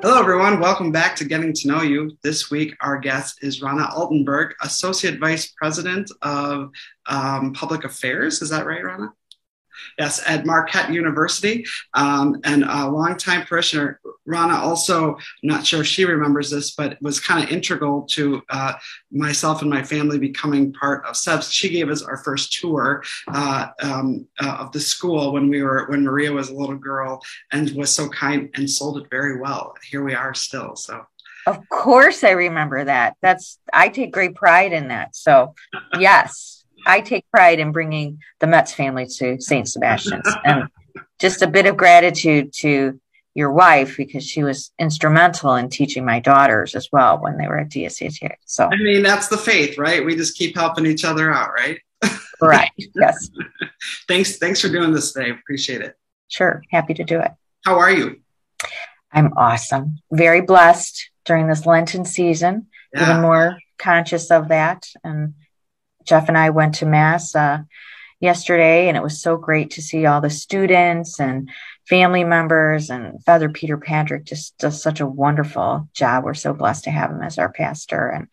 Hello, everyone. Welcome back to Getting to Know You. This week, our guest is Rana Altenburg, Associate Vice President of um, Public Affairs. Is that right, Rana? Yes, at Marquette University, um, and a longtime parishioner. Rana also, I'm not sure if she remembers this, but was kind of integral to uh, myself and my family becoming part of SEBS. She gave us our first tour uh, um, uh, of the school when we were when Maria was a little girl, and was so kind and sold it very well. Here we are still. So. Of course, I remember that. That's I take great pride in that. So, yes. I take pride in bringing the Metz family to St. Sebastian's and just a bit of gratitude to your wife because she was instrumental in teaching my daughters as well when they were at DSHA. So I mean that's the faith, right? We just keep helping each other out, right? right. Yes. thanks. Thanks for doing this today. Appreciate it. Sure. Happy to do it. How are you? I'm awesome. Very blessed during this Lenten season. Yeah. Even more conscious of that and Jeff and I went to Mass uh, yesterday, and it was so great to see all the students and family members. And Father Peter Patrick just does such a wonderful job. We're so blessed to have him as our pastor, and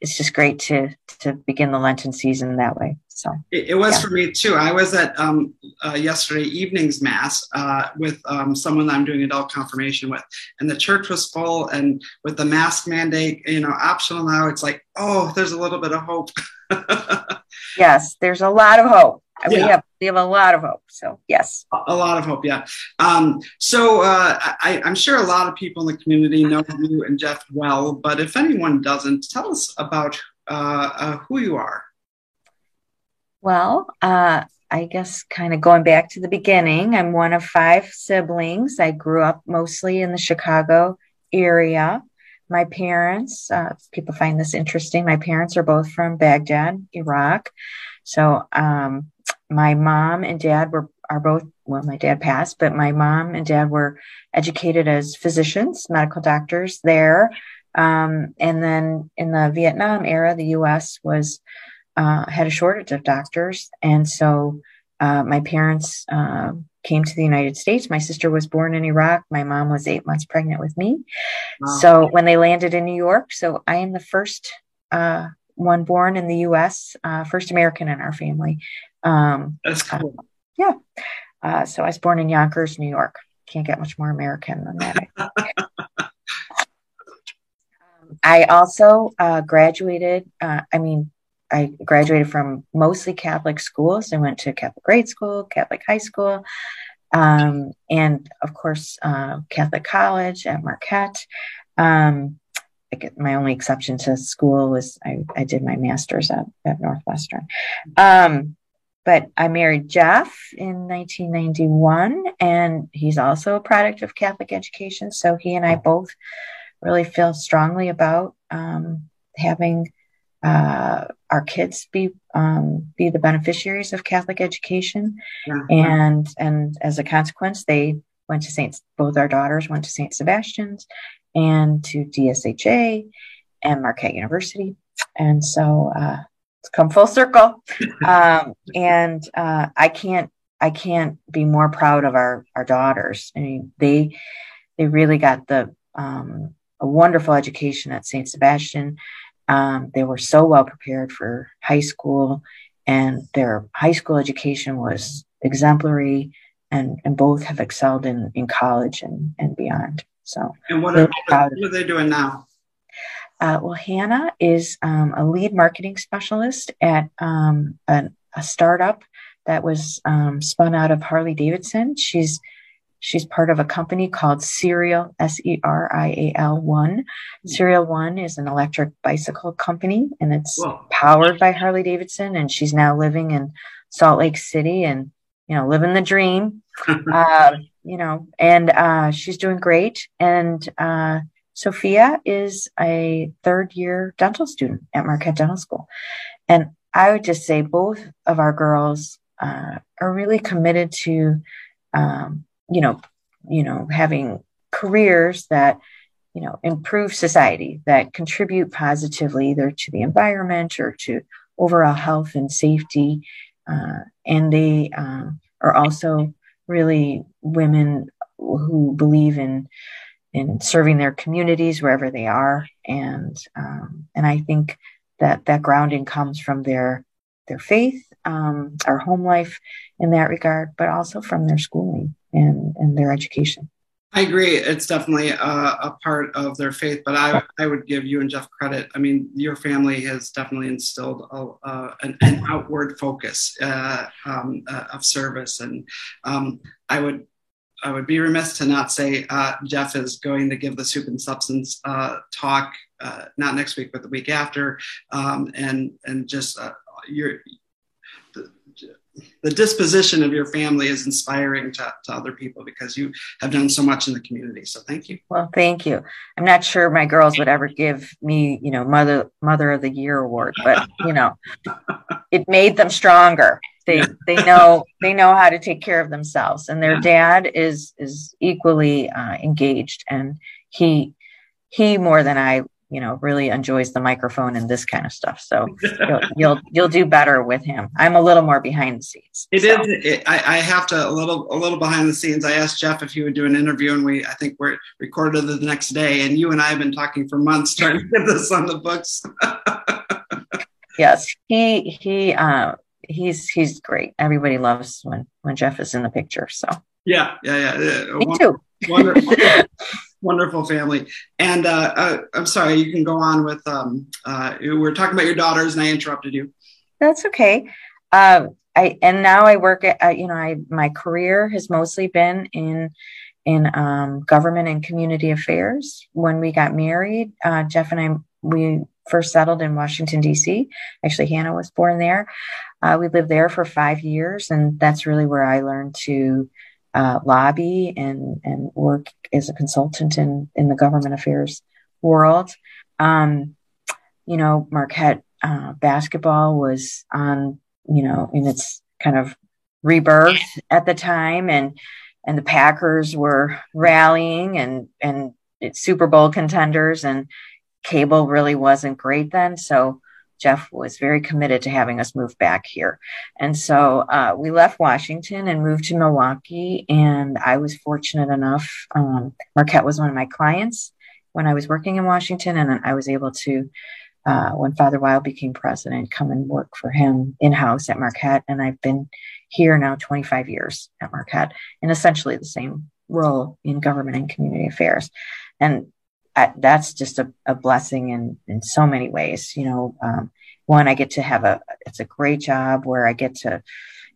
it's just great to to begin the Lenten season that way. So it, it was yeah. for me too. I was at um, uh, yesterday evening's mass uh, with um, someone I'm doing adult confirmation with, and the church was full. And with the mask mandate, you know, optional now, it's like, oh, there's a little bit of hope. yes, there's a lot of hope. Yeah. We have we have a lot of hope. So yes, a lot of hope. Yeah. Um, so uh, I, am sure a lot of people in the community know you and Jeff well, but if anyone doesn't, tell us about uh, uh, who you are. Well, uh, I guess kind of going back to the beginning, I'm one of five siblings. I grew up mostly in the Chicago area my parents, uh, people find this interesting. My parents are both from Baghdad, Iraq. So um, my mom and dad were are both well, my dad passed, but my mom and dad were educated as physicians, medical doctors there. Um, and then in the Vietnam era, the U.S. was uh, had a shortage of doctors, and so uh, my parents uh, came to the United States. My sister was born in Iraq. My mom was eight months pregnant with me. Wow. So when they landed in New York, so I am the first uh, one born in the U.S., uh, first American in our family. Um, That's cool. Uh, yeah. Uh, so I was born in Yonkers, New York. Can't get much more American than that. I also uh, graduated. I mean, I graduated from mostly Catholic schools. I went to Catholic grade school, Catholic high school, um, and of course, uh, Catholic college at Marquette. Um, my only exception to school was I, I did my master's at, at Northwestern. Um, but I married Jeff in 1991, and he's also a product of Catholic education. So he and I both really feel strongly about um, having uh, our kids be um, be the beneficiaries of Catholic education, yeah. and and as a consequence, they went to Saint. Both our daughters went to Saint Sebastian's and to DSHA and Marquette University, and so uh, it's come full circle. um, and uh, I can't I can't be more proud of our our daughters. I mean, they they really got the um, a wonderful education at Saint Sebastian um, they were so well prepared for high school, and their high school education was exemplary, and, and both have excelled in, in college and, and beyond. So, and what are, what are they doing now? Uh, well, Hannah is um, a lead marketing specialist at um, a, a, startup that was um, spun out of Harley Davidson. She's She's part of a company called Serial, S E R I A L One. Serial One is an electric bicycle company and it's powered by Harley Davidson. And she's now living in Salt Lake City and, you know, living the dream. uh, you know, and uh, she's doing great. And uh, Sophia is a third year dental student at Marquette Dental School. And I would just say both of our girls uh, are really committed to um, you know, you know, having careers that, you know, improve society, that contribute positively either to the environment or to overall health and safety. Uh, and they uh, are also really women who believe in in serving their communities wherever they are, and um, and I think that that grounding comes from their their faith, um, our home life in that regard, but also from their schooling and and their education. I agree. It's definitely a, a, part of their faith, but I, I would give you and Jeff credit. I mean, your family has definitely instilled a, an, an, outward focus uh, um, uh, of service, and um, I would I would be remiss to not say uh, Jeff is going to give the soup and substance uh, talk uh, not next week, but the week after, um, and and just your the disposition of your family is inspiring to, to other people because you have done so much in the community. So thank you. Well, thank you. I'm not sure my girls would ever give me, you know, mother mother of the year award, but you know, it made them stronger. They they know they know how to take care of themselves, and their dad is is equally uh, engaged, and he he more than I you know really enjoys the microphone and this kind of stuff. So you'll, you'll, you'll do better with him. I'm a little more behind the scenes It so. is. It, I, I, have to a little a little behind the scenes. I asked jeff if he would do an interview and we i think we're recorded the next day and you and i have been talking for months trying to get this on the books. Yes. He he uh he's he's great. Everybody loves when when jeff is in the picture so. Yeah yeah yeah, yeah. me too. wonderful wonderful family. And uh, uh, I'm sorry, you can go on with. Um, uh, we are talking about your daughters, and I interrupted you. That's okay. Uh, I and now I work at uh, you know I my career has mostly been in in um, government and community affairs. When we got married, uh, Jeff and I we first settled in Washington D.C. Actually, Hannah was born there. we lived there for five years, and that's really where I learned to uh, lobby and and work as a consultant in in the government affairs world. Um, you know, Marquette uh, basketball was on you know in its kind of rebirth at the time, and and the Packers were rallying and and Super Bowl contenders, and cable really wasn't great then, so Jeff was very committed to having us move back here. And so uh, we left Washington and moved to Milwaukee. And I was fortunate enough, um, Marquette was one of my clients when I was working in Washington. And I was able to, uh, when Father Wild became president, come and work for him in house at Marquette. And I've been here now 25 years at Marquette in essentially the same role in government and community affairs. And I, that's just a, a, blessing in in so many ways. You know, um, one I get to have a it's a great job where I get to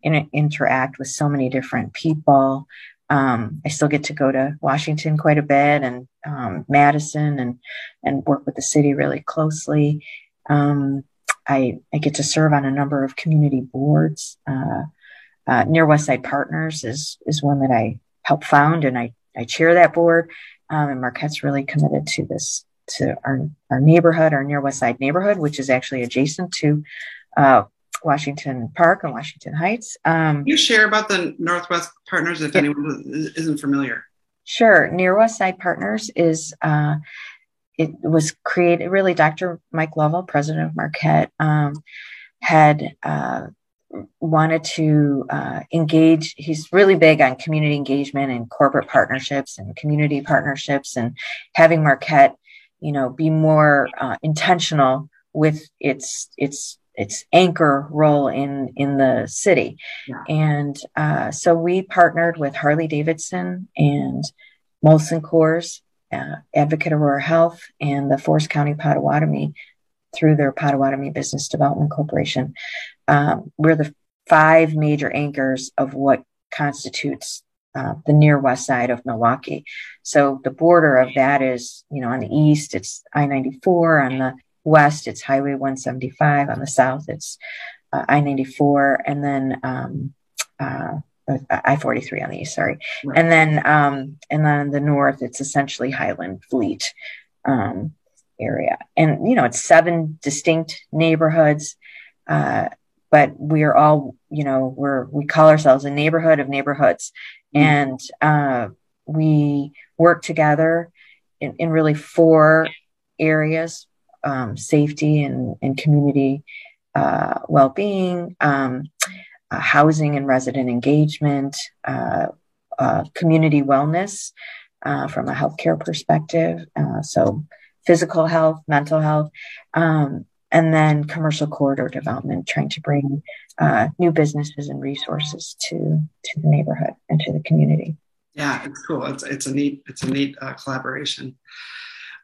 in, interact with so many different people. Um, I still get to go to Washington quite a bit and um, Madison and and work with the city really closely. Um, I I get to serve on a number of community boards. Uh, uh, Near West Side Partners is is one that I help found and I I chair that board. Um, and Marquette's really committed to this, to our, our neighborhood, our near West Side neighborhood, which is actually adjacent to uh, Washington Park and Washington Heights. Um, Can you share about the Northwest Partners if yeah. anyone isn't familiar? Sure. Near West Side Partners is, uh, it was created, really, Dr. Mike Lovell, president of Marquette, um, had uh, wanted to uh, engage. He's really big on community engagement and corporate partnerships and community partnerships and having Marquette, you know, be more uh, intentional with its its its anchor role in in the city. Yeah. And uh, so we partnered with Harley Davidson and Molson Coors, uh, Advocate Aurora Health, and the Forest County Potawatomi through their Potawatomi Business Development Corporation. Um, we're the five major anchors of what constitutes uh, the near west side of Milwaukee. So the border of that is, you know, on the east, it's I 94. On the west, it's Highway 175. On the south, it's uh, I 94. And then, um, uh, I 43 on the east, sorry. Right. And then, um, and then the north, it's essentially Highland Fleet. Um, area. And, you know, it's seven distinct neighborhoods. Uh, but we are all, you know, we're, we call ourselves a neighborhood of neighborhoods. Mm-hmm. And uh, we work together in, in really four areas um, safety and, and community uh, well being, um, uh, housing and resident engagement, uh, uh, community wellness uh, from a healthcare perspective. Uh, so physical health, mental health, um, and then commercial corridor development, trying to bring uh, new businesses and resources to to the neighborhood and to the community. Yeah, it's cool. It's it's a neat it's a neat uh, collaboration.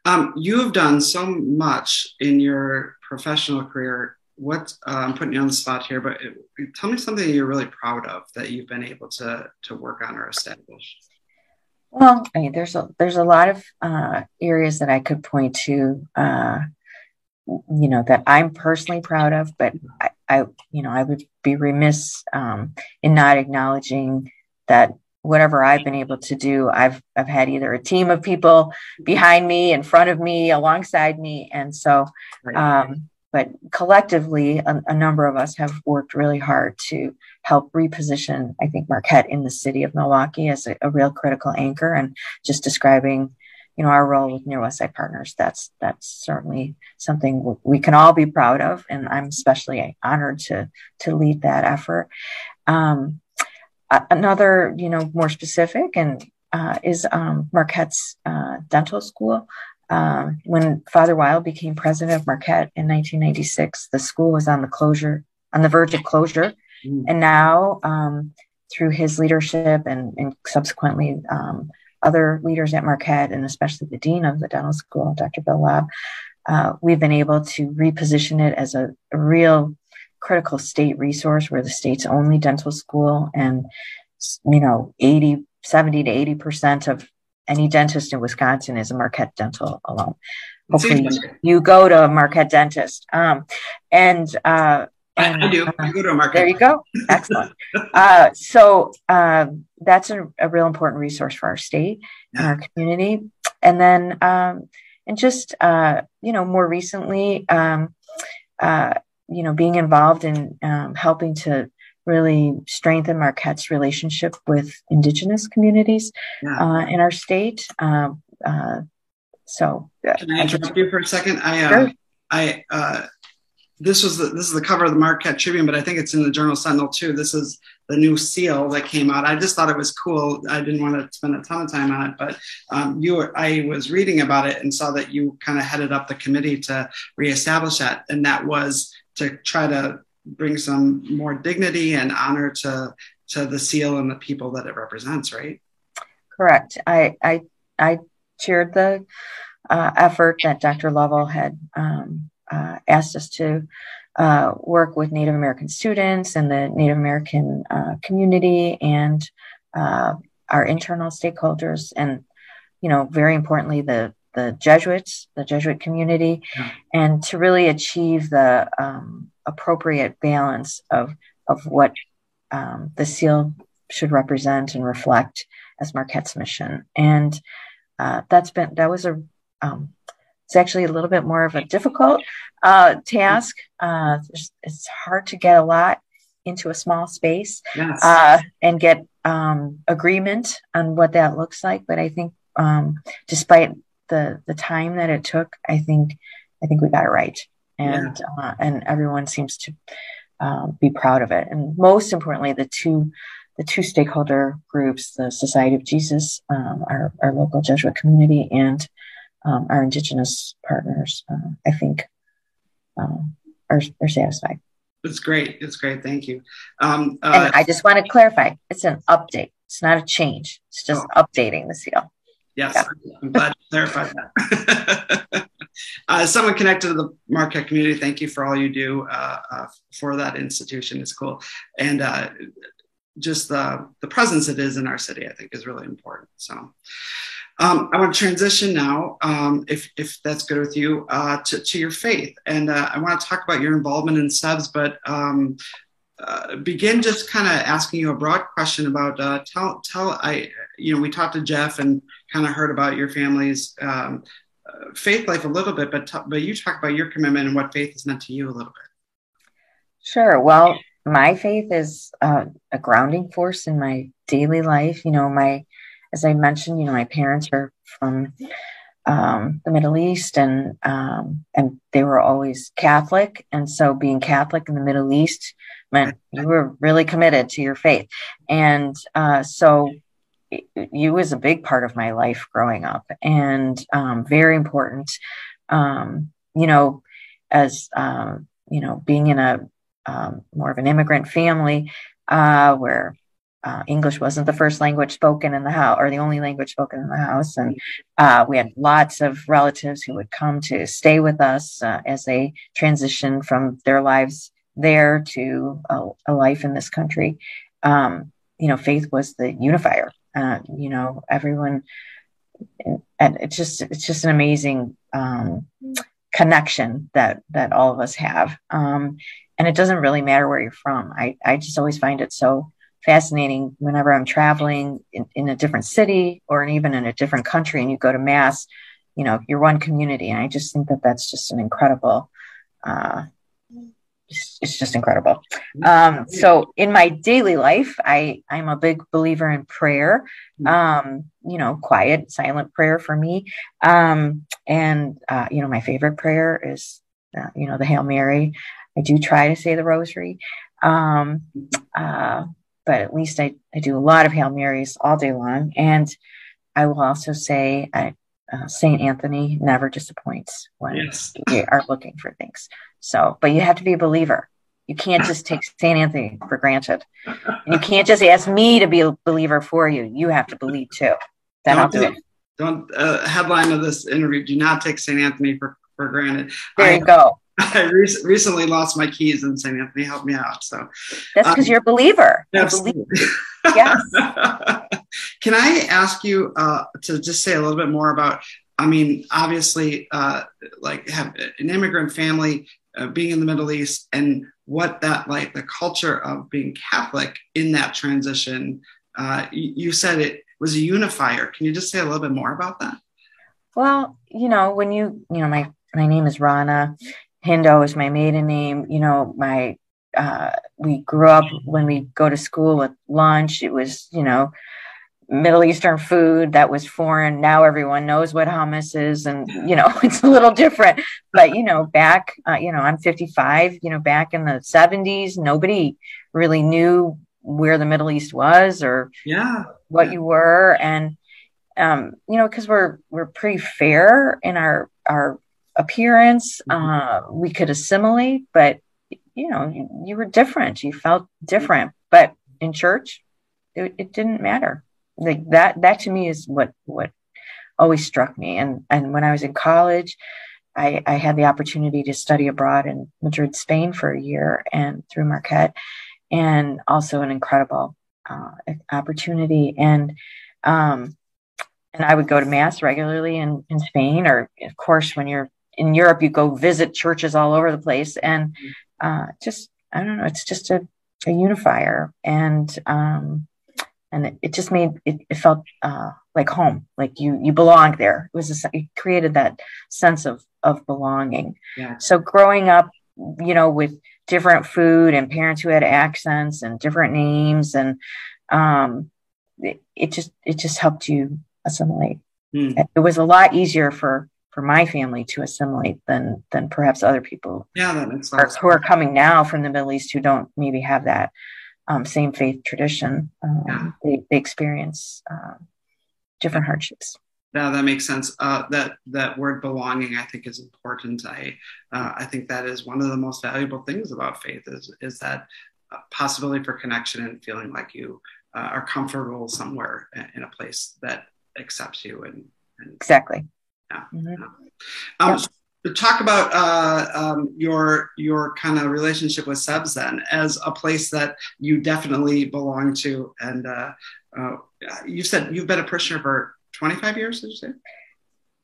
Um, you have done so much in your professional career. What uh, I'm putting you on the spot here, but it, tell me something you're really proud of that you've been able to to work on or establish. Well, I mean, there's a there's a lot of uh, areas that I could point to, uh, you know, that I'm personally proud of. But I, I you know, I would be remiss um, in not acknowledging that whatever I've been able to do, I've I've had either a team of people behind me, in front of me, alongside me, and so. Um, but collectively, a, a, number of us have worked really hard to help reposition, I think, Marquette in the city of Milwaukee as a, a real critical anchor. And just describing, you know, our role with Near West Side Partners, that's that's certainly something we can all be proud of, and I'm especially honored to to lead that effort. Um, another, you know, more specific and uh, is um, Marquette's uh, dental school. Um, when Father Wild became president of Marquette in 1996, the school was on the closure, on the verge of closure. Mm. And now, um, through his leadership and, and subsequently um, other leaders at Marquette, and especially the dean of the dental school, Dr. Bill Lobb, uh, we've been able to reposition it as a, a, real critical state resource. We're the state's only dental school, and you know, 80, 70 to 80 percent of any dentist in Wisconsin is a Marquette Dental alum. Hopefully, you go to a Marquette dentist. Um, and, uh, and, I, do. Uh, I go to a Marquette. There you go. Excellent. uh, so um, that's a, a, real important resource for our state and our community. And then, um, and just uh, you know, more recently, um, uh, you know, being involved in um, helping to really strengthen Marquette's relationship with Indigenous communities yeah. uh, in our state. Uh, uh, so, can I interrupt you for a second? I, uh, sure. I, uh, this was the, this is the cover of the Marquette Tribune, but I think it's in the Journal Sentinel too. This is the new seal that came out. I just thought it was cool. I didn't want to spend a ton of time on it, but um, you, were, I was reading about it and saw that you kind of headed up the committee to reestablish that, and that was to try to bring some more dignity and honor to to the seal and the people that it represents, right? Correct. I I I chaired the uh, effort that Dr. Lovell had um, uh, asked us to uh, work with Native American students and the Native American uh, community and uh, our internal stakeholders, and you know, very importantly, the the Jesuits, the Jesuit community, yeah. and to really achieve the um, appropriate balance of of what um, the seal should represent and reflect as Marquette's mission. And uh, that's been that was a um, it's actually a little bit more of a difficult uh, task. Uh, it's hard to get a lot into a small space yes. Uh, and get um, agreement on what that looks like. But I think, um, despite the the time that it took, I think I think we got it right and yeah. uh, and everyone seems to um, be proud of it. And most importantly, the two the two stakeholder groups, the Society of Jesus, um, our our local Jesuit community, and um, our Indigenous partners, uh, I think, um, are are satisfied. It's great. It's great. Thank you. Um, uh, and I just want to clarify: it's an update. It's not a change. It's just oh. updating the seal. Yes, yeah. I'm glad you clarified that. uh, someone connected to the Marquette community, thank you for all you do uh, uh, for that institution. It's cool. And uh, just the, the presence it is in our city, I think, is really important. So um, I want to transition now, um, if, if that's good with you, uh, to, to your faith. And uh, I want to talk about your involvement in SEBS, but um, uh, begin just kind of asking you a broad question about uh, tell tell I you know we talked to Jeff and kind of heard about your family's um, uh, faith life a little bit, but t- but you talk about your commitment and what faith has meant to you a little bit. Sure. Well, my faith is uh, a grounding force in my daily life. You know, my as I mentioned, you know, my parents are from um, the Middle East, and um, and they were always Catholic, and so being Catholic in the Middle East meant you were really committed to your faith, and uh, so you was a big part of my life growing up and um, very important. Um, you know, as um, you know, being in a um, more of an immigrant family uh, where uh, English wasn't the first language spoken in the house or the only language spoken in the house. And uh, we had lots of relatives who would come to stay with us uh, as they transitioned from their lives there to a, a life in this country. Um, you know, faith was the unifier. Uh, you know, everyone, and it's just it's just an amazing um, connection that that all of us have. Um, and it doesn't really matter where you're from. I I just always find it so fascinating whenever I'm traveling in, in a different city or even in a different country and you go to mass, you know, you're one community. And I just think that that's just an incredible, uh, it's, it's just incredible. Um, so in my daily life, I, I'm a big believer in prayer, um, you know, quiet, silent prayer for me. Um, and, uh, you know, my favorite prayer is, uh, you know, the Hail Mary. I do try to say the rosary. Um, uh, but at least I, I do a lot of Hail Marys all day long. And I will also say I, uh, St. Anthony never disappoints when yes. you are looking for things. So, but you have to be a believer. You can't just take St. Anthony for granted. And you can't just ask me to be a believer for you. You have to believe too. Then don't, I'll do it. Don't, uh, headline of this interview, do not take St. Anthony for, for granted. There I, you go. I re- recently lost my keys and St. Anthony helped me out. So that's because um, you're a believer. Absolutely. yes. Can I ask you uh, to just say a little bit more about? I mean, obviously, uh, like have an immigrant family uh, being in the Middle East and what that like the culture of being Catholic in that transition. Uh, you, you said it was a unifier. Can you just say a little bit more about that? Well, you know, when you, you know, my my name is Rana, Hindo is my maiden name. You know, my uh, we grew up when we go to school at lunch. It was you know Middle Eastern food that was foreign. Now everyone knows what hummus is, and you know it's a little different. But you know, back uh, you know I'm 55. You know, back in the 70s, nobody really knew where the Middle East was or yeah what you were, and um, you know because we're we're pretty fair in our our appearance. Mm-hmm. Uh, we could assimilate, but you know, you, you, were different. You felt different. But in church, it, it, didn't matter. Like that. That to me is what what always struck me. And and when I was in college, I, I had the opportunity to study abroad in Madrid, Spain, for a year, and through Marquette, and also an incredible uh, opportunity. And um, and I would go to mass regularly in, in Spain, or of course, when you're in Europe, you go visit churches all over the place, and uh, just I don't know, it's just a, a unifier, and um, and it, it just made it, it felt uh, like home, like you you belonged there. It was a, it created that sense of of belonging. Yeah. So growing up, you know, with different food and parents who had accents and different names, and um, it, it just it just helped you assimilate. Mm. It was a lot easier for for my family to assimilate than than perhaps other people yeah, that makes sense. who are coming now from the Middle East who don't maybe have that um, same faith tradition. Um, yeah. they, they experience uh, different hardships. Yeah, that makes sense. Uh, that that word belonging, I think, is important. I uh, I think that is one of the most valuable things about faith is is that uh, possibility for connection and feeling like you uh, are comfortable somewhere in a place that accepts you and, and exactly yeah. Mm-hmm. Um, talk about uh, um, your your kind of relationship with Sebs then as a place that you definitely belong to, and uh, uh, you said you've been a parishioner for 25 years. Did you say?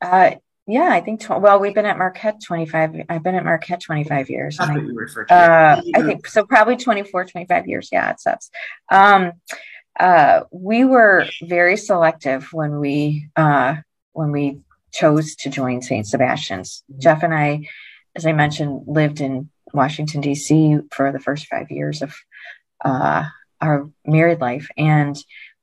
Uh, yeah, I think. Tw- well, we've been at Marquette 25. I've been at Marquette 25 years. You to. Uh, I think so. Probably 24, 25 years. Yeah, it Sebs. Um, uh, we were very selective when we uh, when we chose to join St. Sebastian's. Mm-hmm. Jeff and I, as I mentioned, lived in Washington, D.C. for the first five years of uh, our married life. And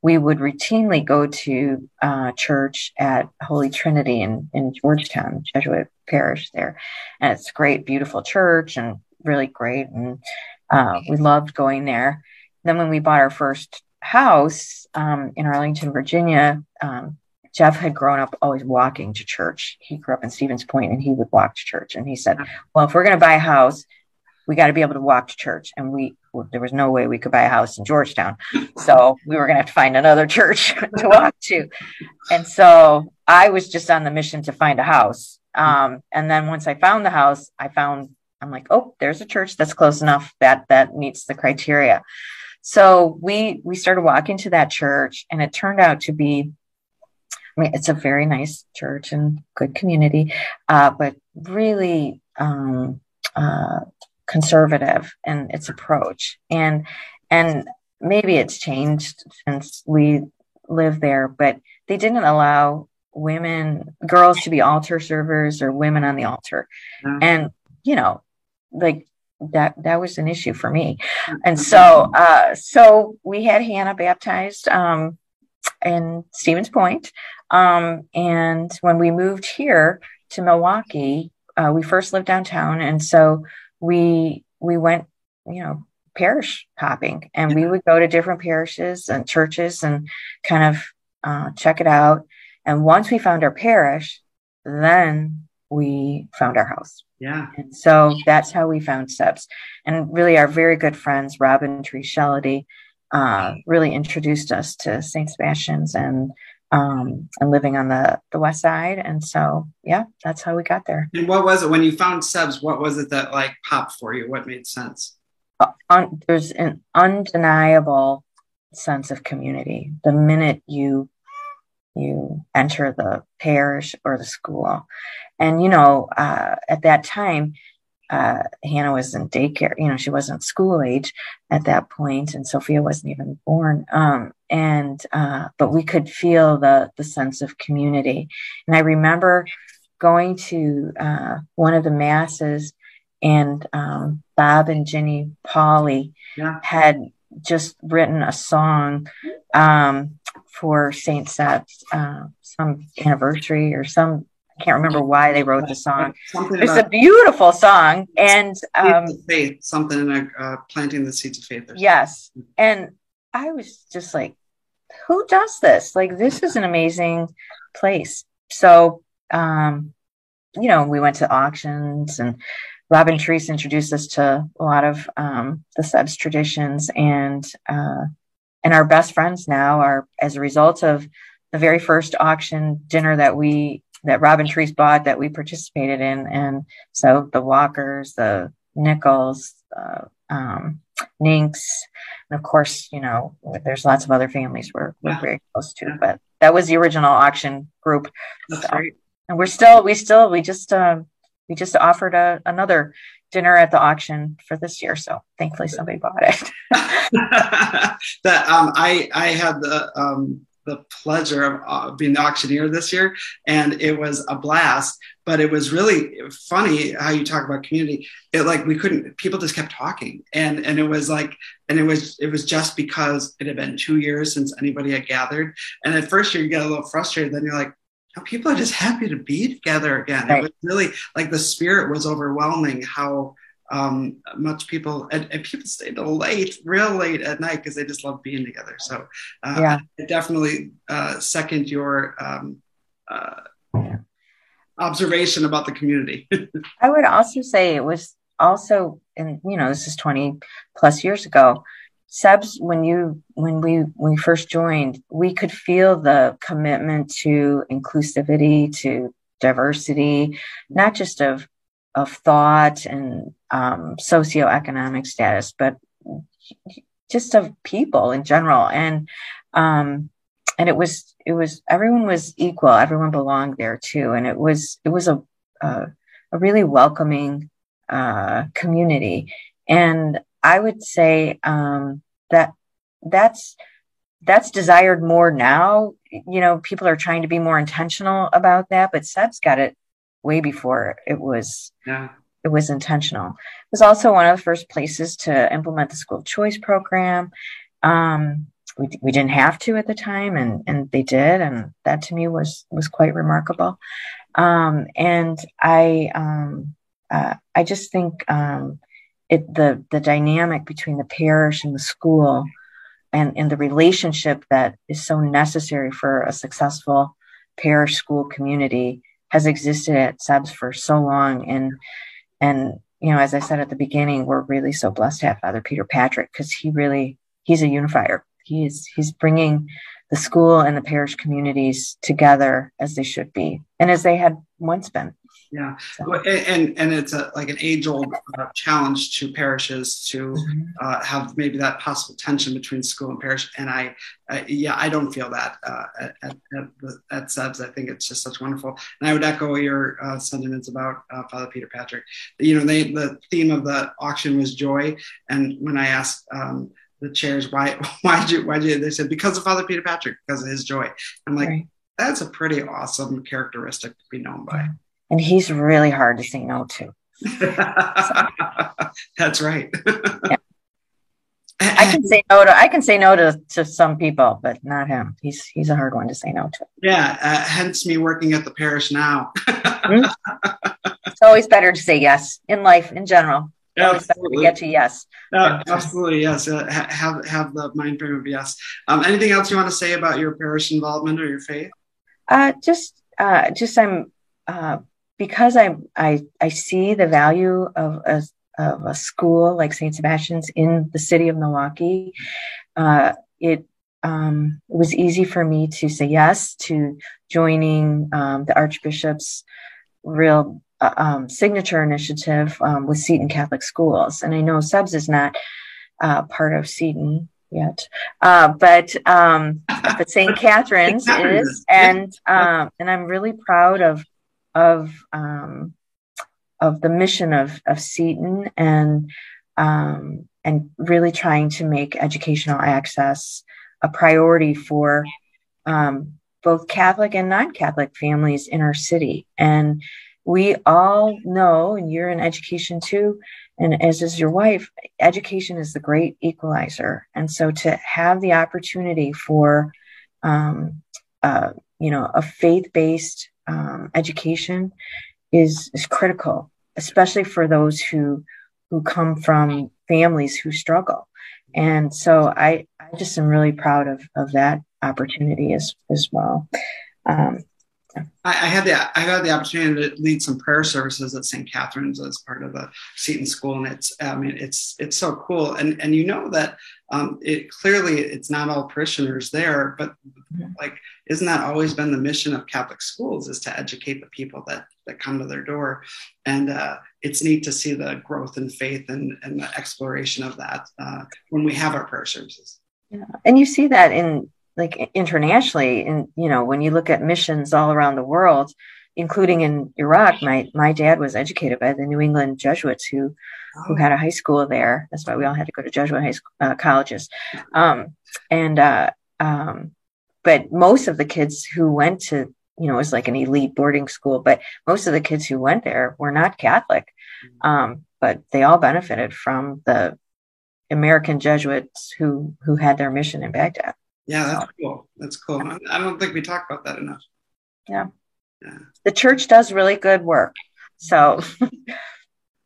we would routinely go to uh, church at Holy Trinity in, in Georgetown, Jesuit parish there. And it's a great, beautiful church and really great. And uh, we loved going there. Then when we bought our first house um, in Arlington, Virginia, um, Jeff had grown up always walking to church. He grew up in Stevens Point and he would walk to church. And he said, Well, if we're going to buy a house, we got to be able to walk to church. And we, there was no way we could buy a house in Georgetown. So we were going to have to find another church to walk to. And so I was just on the mission to find a house. Um, and then once I found the house, I found, I'm like, oh, there's a church that's close enough that that meets the criteria. So we we started walking to that church, and it turned out to be I mean, it's a very nice church and good community, uh, but really um, uh, conservative in its approach. And and maybe it's changed since we live there, but they didn't allow women, girls to be altar servers or women on the altar. Mm-hmm. And you know, like that that was an issue for me. And so uh, so we had Hannah baptized um, in Stevens Point. Um, and when we moved here to Milwaukee, uh, we first lived downtown, and so we we went, you know, parish hopping, and we would go to different parishes and churches and kind of uh, check it out. And once we found our parish, then we found our house. Yeah. And so that's how we found Sebs. And really, our very good friends, Robin Tree Shellady, uh, really introduced us to St. Sebastian's and um, and living on the the west side. And so, yeah, that's how we got there. And what was it when you found Sebs? What was it that like popped for you? What made sense? Uh, un- there's an undeniable sense of community the minute you you enter the parish or the school and you know uh, at that time uh, Hannah was in daycare, you know, she wasn't school age at that point, and Sophia wasn't even born. Um, and uh, but we could feel the the sense of community. And I remember going to uh, one of the masses, and um, Bob and Jenny Polly yeah. had just written a song um, for Saint Seb's uh, some anniversary or some I can't remember why they wrote the song. Something it's a beautiful song, and um, faith, something like uh, planting the seeds of faith. Yes, and I was just like, who does this? Like, this is an amazing place. So, um, you know, we went to auctions, and Robin Treese introduced us to a lot of um, the Sebs traditions, and uh, and our best friends now are as a result of the very first auction dinner that we that Robin Treese bought that we participated in. And so the Walkers, the Nichols, uh, um, Ninks, and of course, you know, there's lots of other families we're, we're yeah. very close to, yeah. but that was the original auction group. So, and we're still, we still, we just, uh, we just offered a, another dinner at the auction for this year. So thankfully somebody bought it. that um, I I had the um, the pleasure of uh, being the auctioneer this year, and it was a blast. But it was really funny how you talk about community. It like we couldn't. People just kept talking, and and it was like, and it was it was just because it had been two years since anybody had gathered. And at first you get a little frustrated. Then you're like, people are just happy to be together again. Right. It was really like the spirit was overwhelming. How um, much people and, and, people stay till late, real late at night because they just love being together. So uh, yeah, I definitely uh, second your um, uh, observation about the community. I would also say it was also, and you know, this is twenty plus years ago. Sebs, when you when we when we first joined, we could feel the commitment to inclusivity, to diversity, not just of of thought and um, socioeconomic status, but just of people in general. And um, and it was it was everyone was equal. Everyone belonged there too, and it was it was a a, a really welcoming uh, community. And I would say um, that that's that's desired more now. You know, people are trying to be more intentional about that, but Seb's got it way before it was yeah. It was intentional. It was also one of the first places to implement the school choice program. Um, we, we didn't have to at the time, and and they did, and that to me was was quite remarkable. Um, and I um, uh, I just think um, it the the dynamic between the parish and the school and, and the relationship that is so necessary for a successful parish school community has existed at SEBS for so long. And, and, you know, as I said at the beginning, we're really so blessed to have Father Peter Patrick because he really, he's a unifier. He is, he's bringing the school and the parish communities together as they should be and as they had once been. Yeah, so. and and it's a, like an age old uh, challenge to parishes to mm-hmm. uh, have maybe that possible tension between school and parish. And I, I yeah, I don't feel that uh, at at, the, at SEBS. I think it's just such wonderful. And I would echo your uh, sentiments about uh, Father Peter Patrick. You know, they the theme of the auction was joy, and when I asked. Um, the chairs, why, why did you, why did you, they said, because of Father Peter Patrick, because of his joy. I'm like, right. that's a pretty awesome characteristic to be known by and he's really hard to say no to. That's right. yeah. I can say no to I can say no to, to some people, but not him. He's he's a hard one to say no to. Yeah, uh, hence me working at the parish now. mm-hmm. It's always better to say yes in life in general. Yeah, always better to get to yes. Uh, absolutely, yes. Uh, have have the mind frame of yes. Um, anything else you want to say about your parish involvement or your faith? Uh, just uh, just I'm uh, because I, I, I see the value of a, of a school like St. Sebastian's in the city of Milwaukee, uh, it, um, it was easy for me to say yes to joining um, the Archbishop's real uh, um, signature initiative um, with Seton Catholic Schools. And I know SEBS is not uh, part of Seton yet, uh, but um, but St. Catherine's is, and um, and I'm really proud of of um, of the mission of of Seton and um, and really trying to make educational access a priority for um, both Catholic and non-Catholic families in our city. And we all know, and you're in education too, and as is your wife, education is the great equalizer. And so to have the opportunity for, um, uh, you know, a faith-based um, education is is critical, especially for those who who come from families who struggle. And so I, I just am really proud of, of that opportunity as, as well. Um, I, I, had the I had the opportunity to lead some prayer services at St. Catherine's as part of the Seton School, and it's I mean it's it's so cool, and and you know that um, it clearly it's not all parishioners there, but like isn't that always been the mission of Catholic schools is to educate the people that that come to their door, and uh, it's neat to see the growth in faith and and the exploration of that uh, when we have our prayer services. Yeah, and you see that in like internationally, and you know when you look at missions all around the world, including in Iraq. My my dad was educated by the New England Jesuits who who had a high school there. That's why we all had to go to Jesuit high school, uh, colleges. Um, and uh, um, but most of the kids who went to you know it was like an elite boarding school, but most of the kids who went there were not Catholic. Mm-hmm. Um, but they all benefited from the American Jesuits who who had their mission in Baghdad. Yeah, that's so, cool. That's cool. I don't think we talk about that enough. Yeah. yeah. The church does really good work. So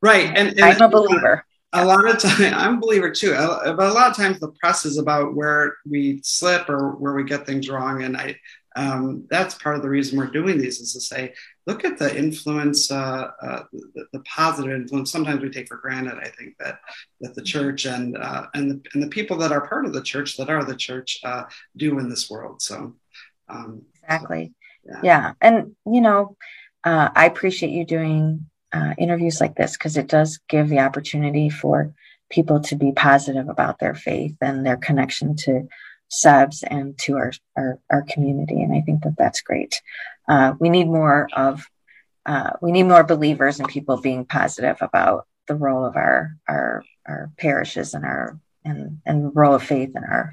Right. And, and I'm a believer. A lot of time, I'm a believer too. But a lot of times, the press is about where we slip or where we get things wrong, and I um, that's part of the reason we're doing these is to say, look at the influence, uh, uh, the, the, positive influence. Sometimes we take for granted. I think that that the church and uh, and the and the people that are part of the church that are the church uh, do in this world. So um, exactly, so, yeah. yeah. and you know, uh, I appreciate you doing uh, interviews like this because it does give the opportunity for people to be positive about their faith and their connection to SEBS and to our, our, our community. And I think that that's great. Uh, we need more of, uh, we need more believers and people being positive about the role of our, our, our parishes and our, and, and the role of faith in our,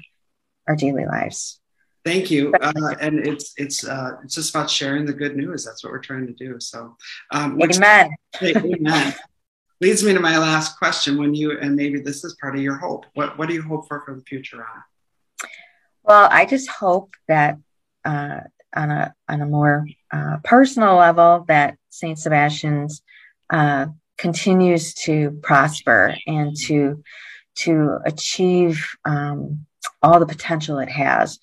our daily lives. Thank you. Uh, and it's it's uh, it's just about sharing the good news. That's what we're trying to do. So, um, amen. amen. Leads me to my last question. When you and maybe this is part of your hope. What what do you hope for for the future, Anna? Well, I just hope that uh, on a on a more uh, personal level that Saint Sebastian's uh, continues to prosper and to to achieve um, all the potential it has.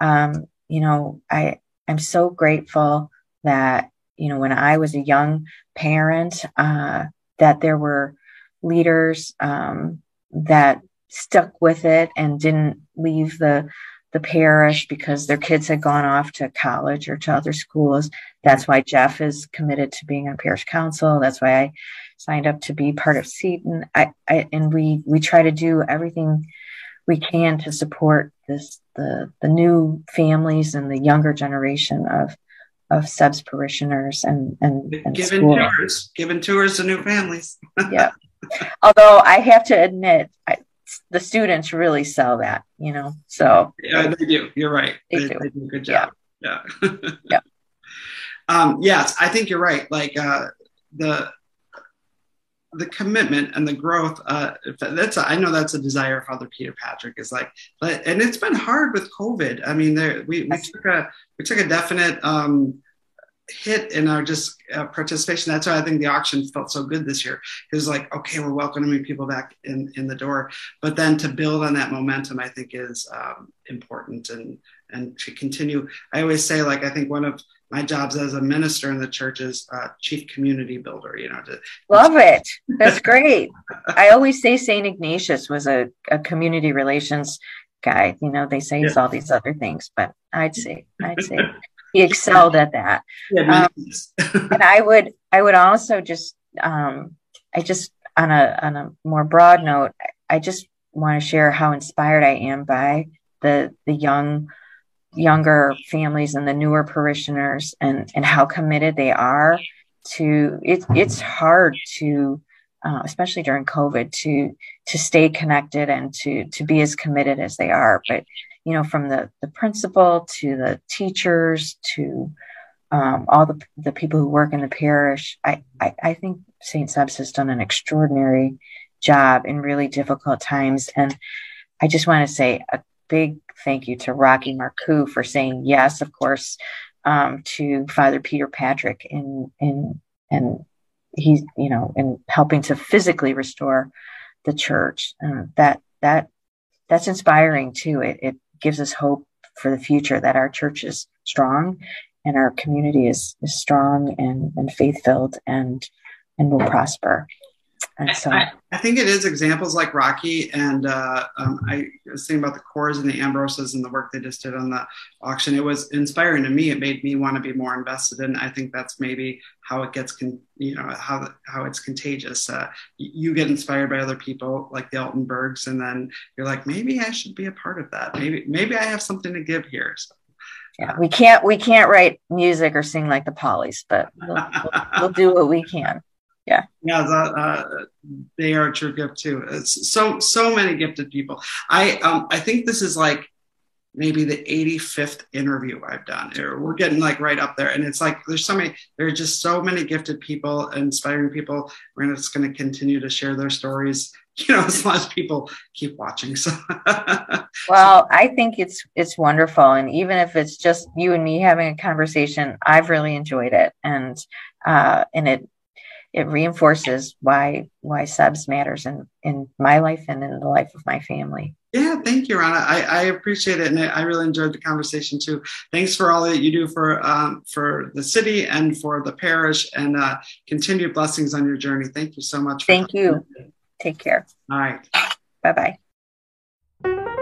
Um, you know, I I'm so grateful that you know when I was a young parent uh, that there were leaders um, that stuck with it and didn't leave the the parish because their kids had gone off to college or to other schools. That's why Jeff is committed to being on parish council. That's why I signed up to be part of Seton. I, I and we we try to do everything we can to support this the the new families and the younger generation of of SEBS parishioners and and, and giving tours, giving tours to new families. yeah. Although I have to admit, I, the students really sell that, you know. So yeah, they do. You're right. They, they, do. they do. a good job. Yeah. Yeah. yeah. Um, yes, I think you're right. Like uh, the the commitment and the growth. Uh, that's a, I know that's a desire Father Peter Patrick is like, but and it's been hard with COVID. I mean, there we, we took a we took a definite um, hit in our just uh, participation. That's why I think the auction felt so good this year. It was like, okay, we're welcoming people back in, in the door, but then to build on that momentum, I think is um, important and and to continue. I always say, like, I think one of my jobs as a minister in the church is uh, chief community builder. You know, to love it. That's great. I always say Saint Ignatius was a, a community relations guy. You know, they say he's yeah. all these other things, but I'd say I'd say he excelled at that. Yeah, um, and I would I would also just um, I just on a on a more broad note, I just want to share how inspired I am by the the young younger families and the newer parishioners and and how committed they are to it it's hard to uh, especially during covid to to stay connected and to to be as committed as they are but you know, from the, the principal to the teachers to um, all the, the people who work in the parish. I, I, I think St. SEBS has done an extraordinary job in really difficult times. And I just want to say a big thank you to Rocky Marcoux for saying yes, of course, um, to Father Peter Patrick in, in, and he's, you know, in helping to physically restore the church. Uh, that, that, that's inspiring too. It, it gives us hope for the future that our church is strong and our community is, is strong and, and faith filled and and will prosper. And so I, I, think it is examples like Rocky and uh, um, I was thinking about the cores and the Ambroses and the work they just did on the auction. It was inspiring to me. It made me want to be more invested in. I think that's maybe how it gets, con- you know, how how it's contagious. Uh, you get inspired by other people like the Altenburgs, and then you're like, maybe I should be a part of that. Maybe maybe I have something to give here. So, yeah, we can't we can't write music or sing like the Pollies, but we'll, we'll, we'll do what we can yeah. Yeah that, uh, they are a true gift too. It's so so many gifted people. I um i think this is like maybe the 85th interview i've done. We're getting like right up there and it's like there's so many there are just so many gifted people inspiring people. We're just going to continue to share their stories. You know as long as people keep watching so. Well i think it's it's wonderful and even if it's just you and me having a conversation i've really enjoyed it and uh and it it reinforces why why SEBS matters in in my life and in the life of my family. Yeah thank you rana. I, I appreciate it and I, really enjoyed the conversation too. Thanks for all that you do for um, for the city and for the parish and uh, continued blessings on your journey. Thank you so much thank you. Take care. All right. Bye bye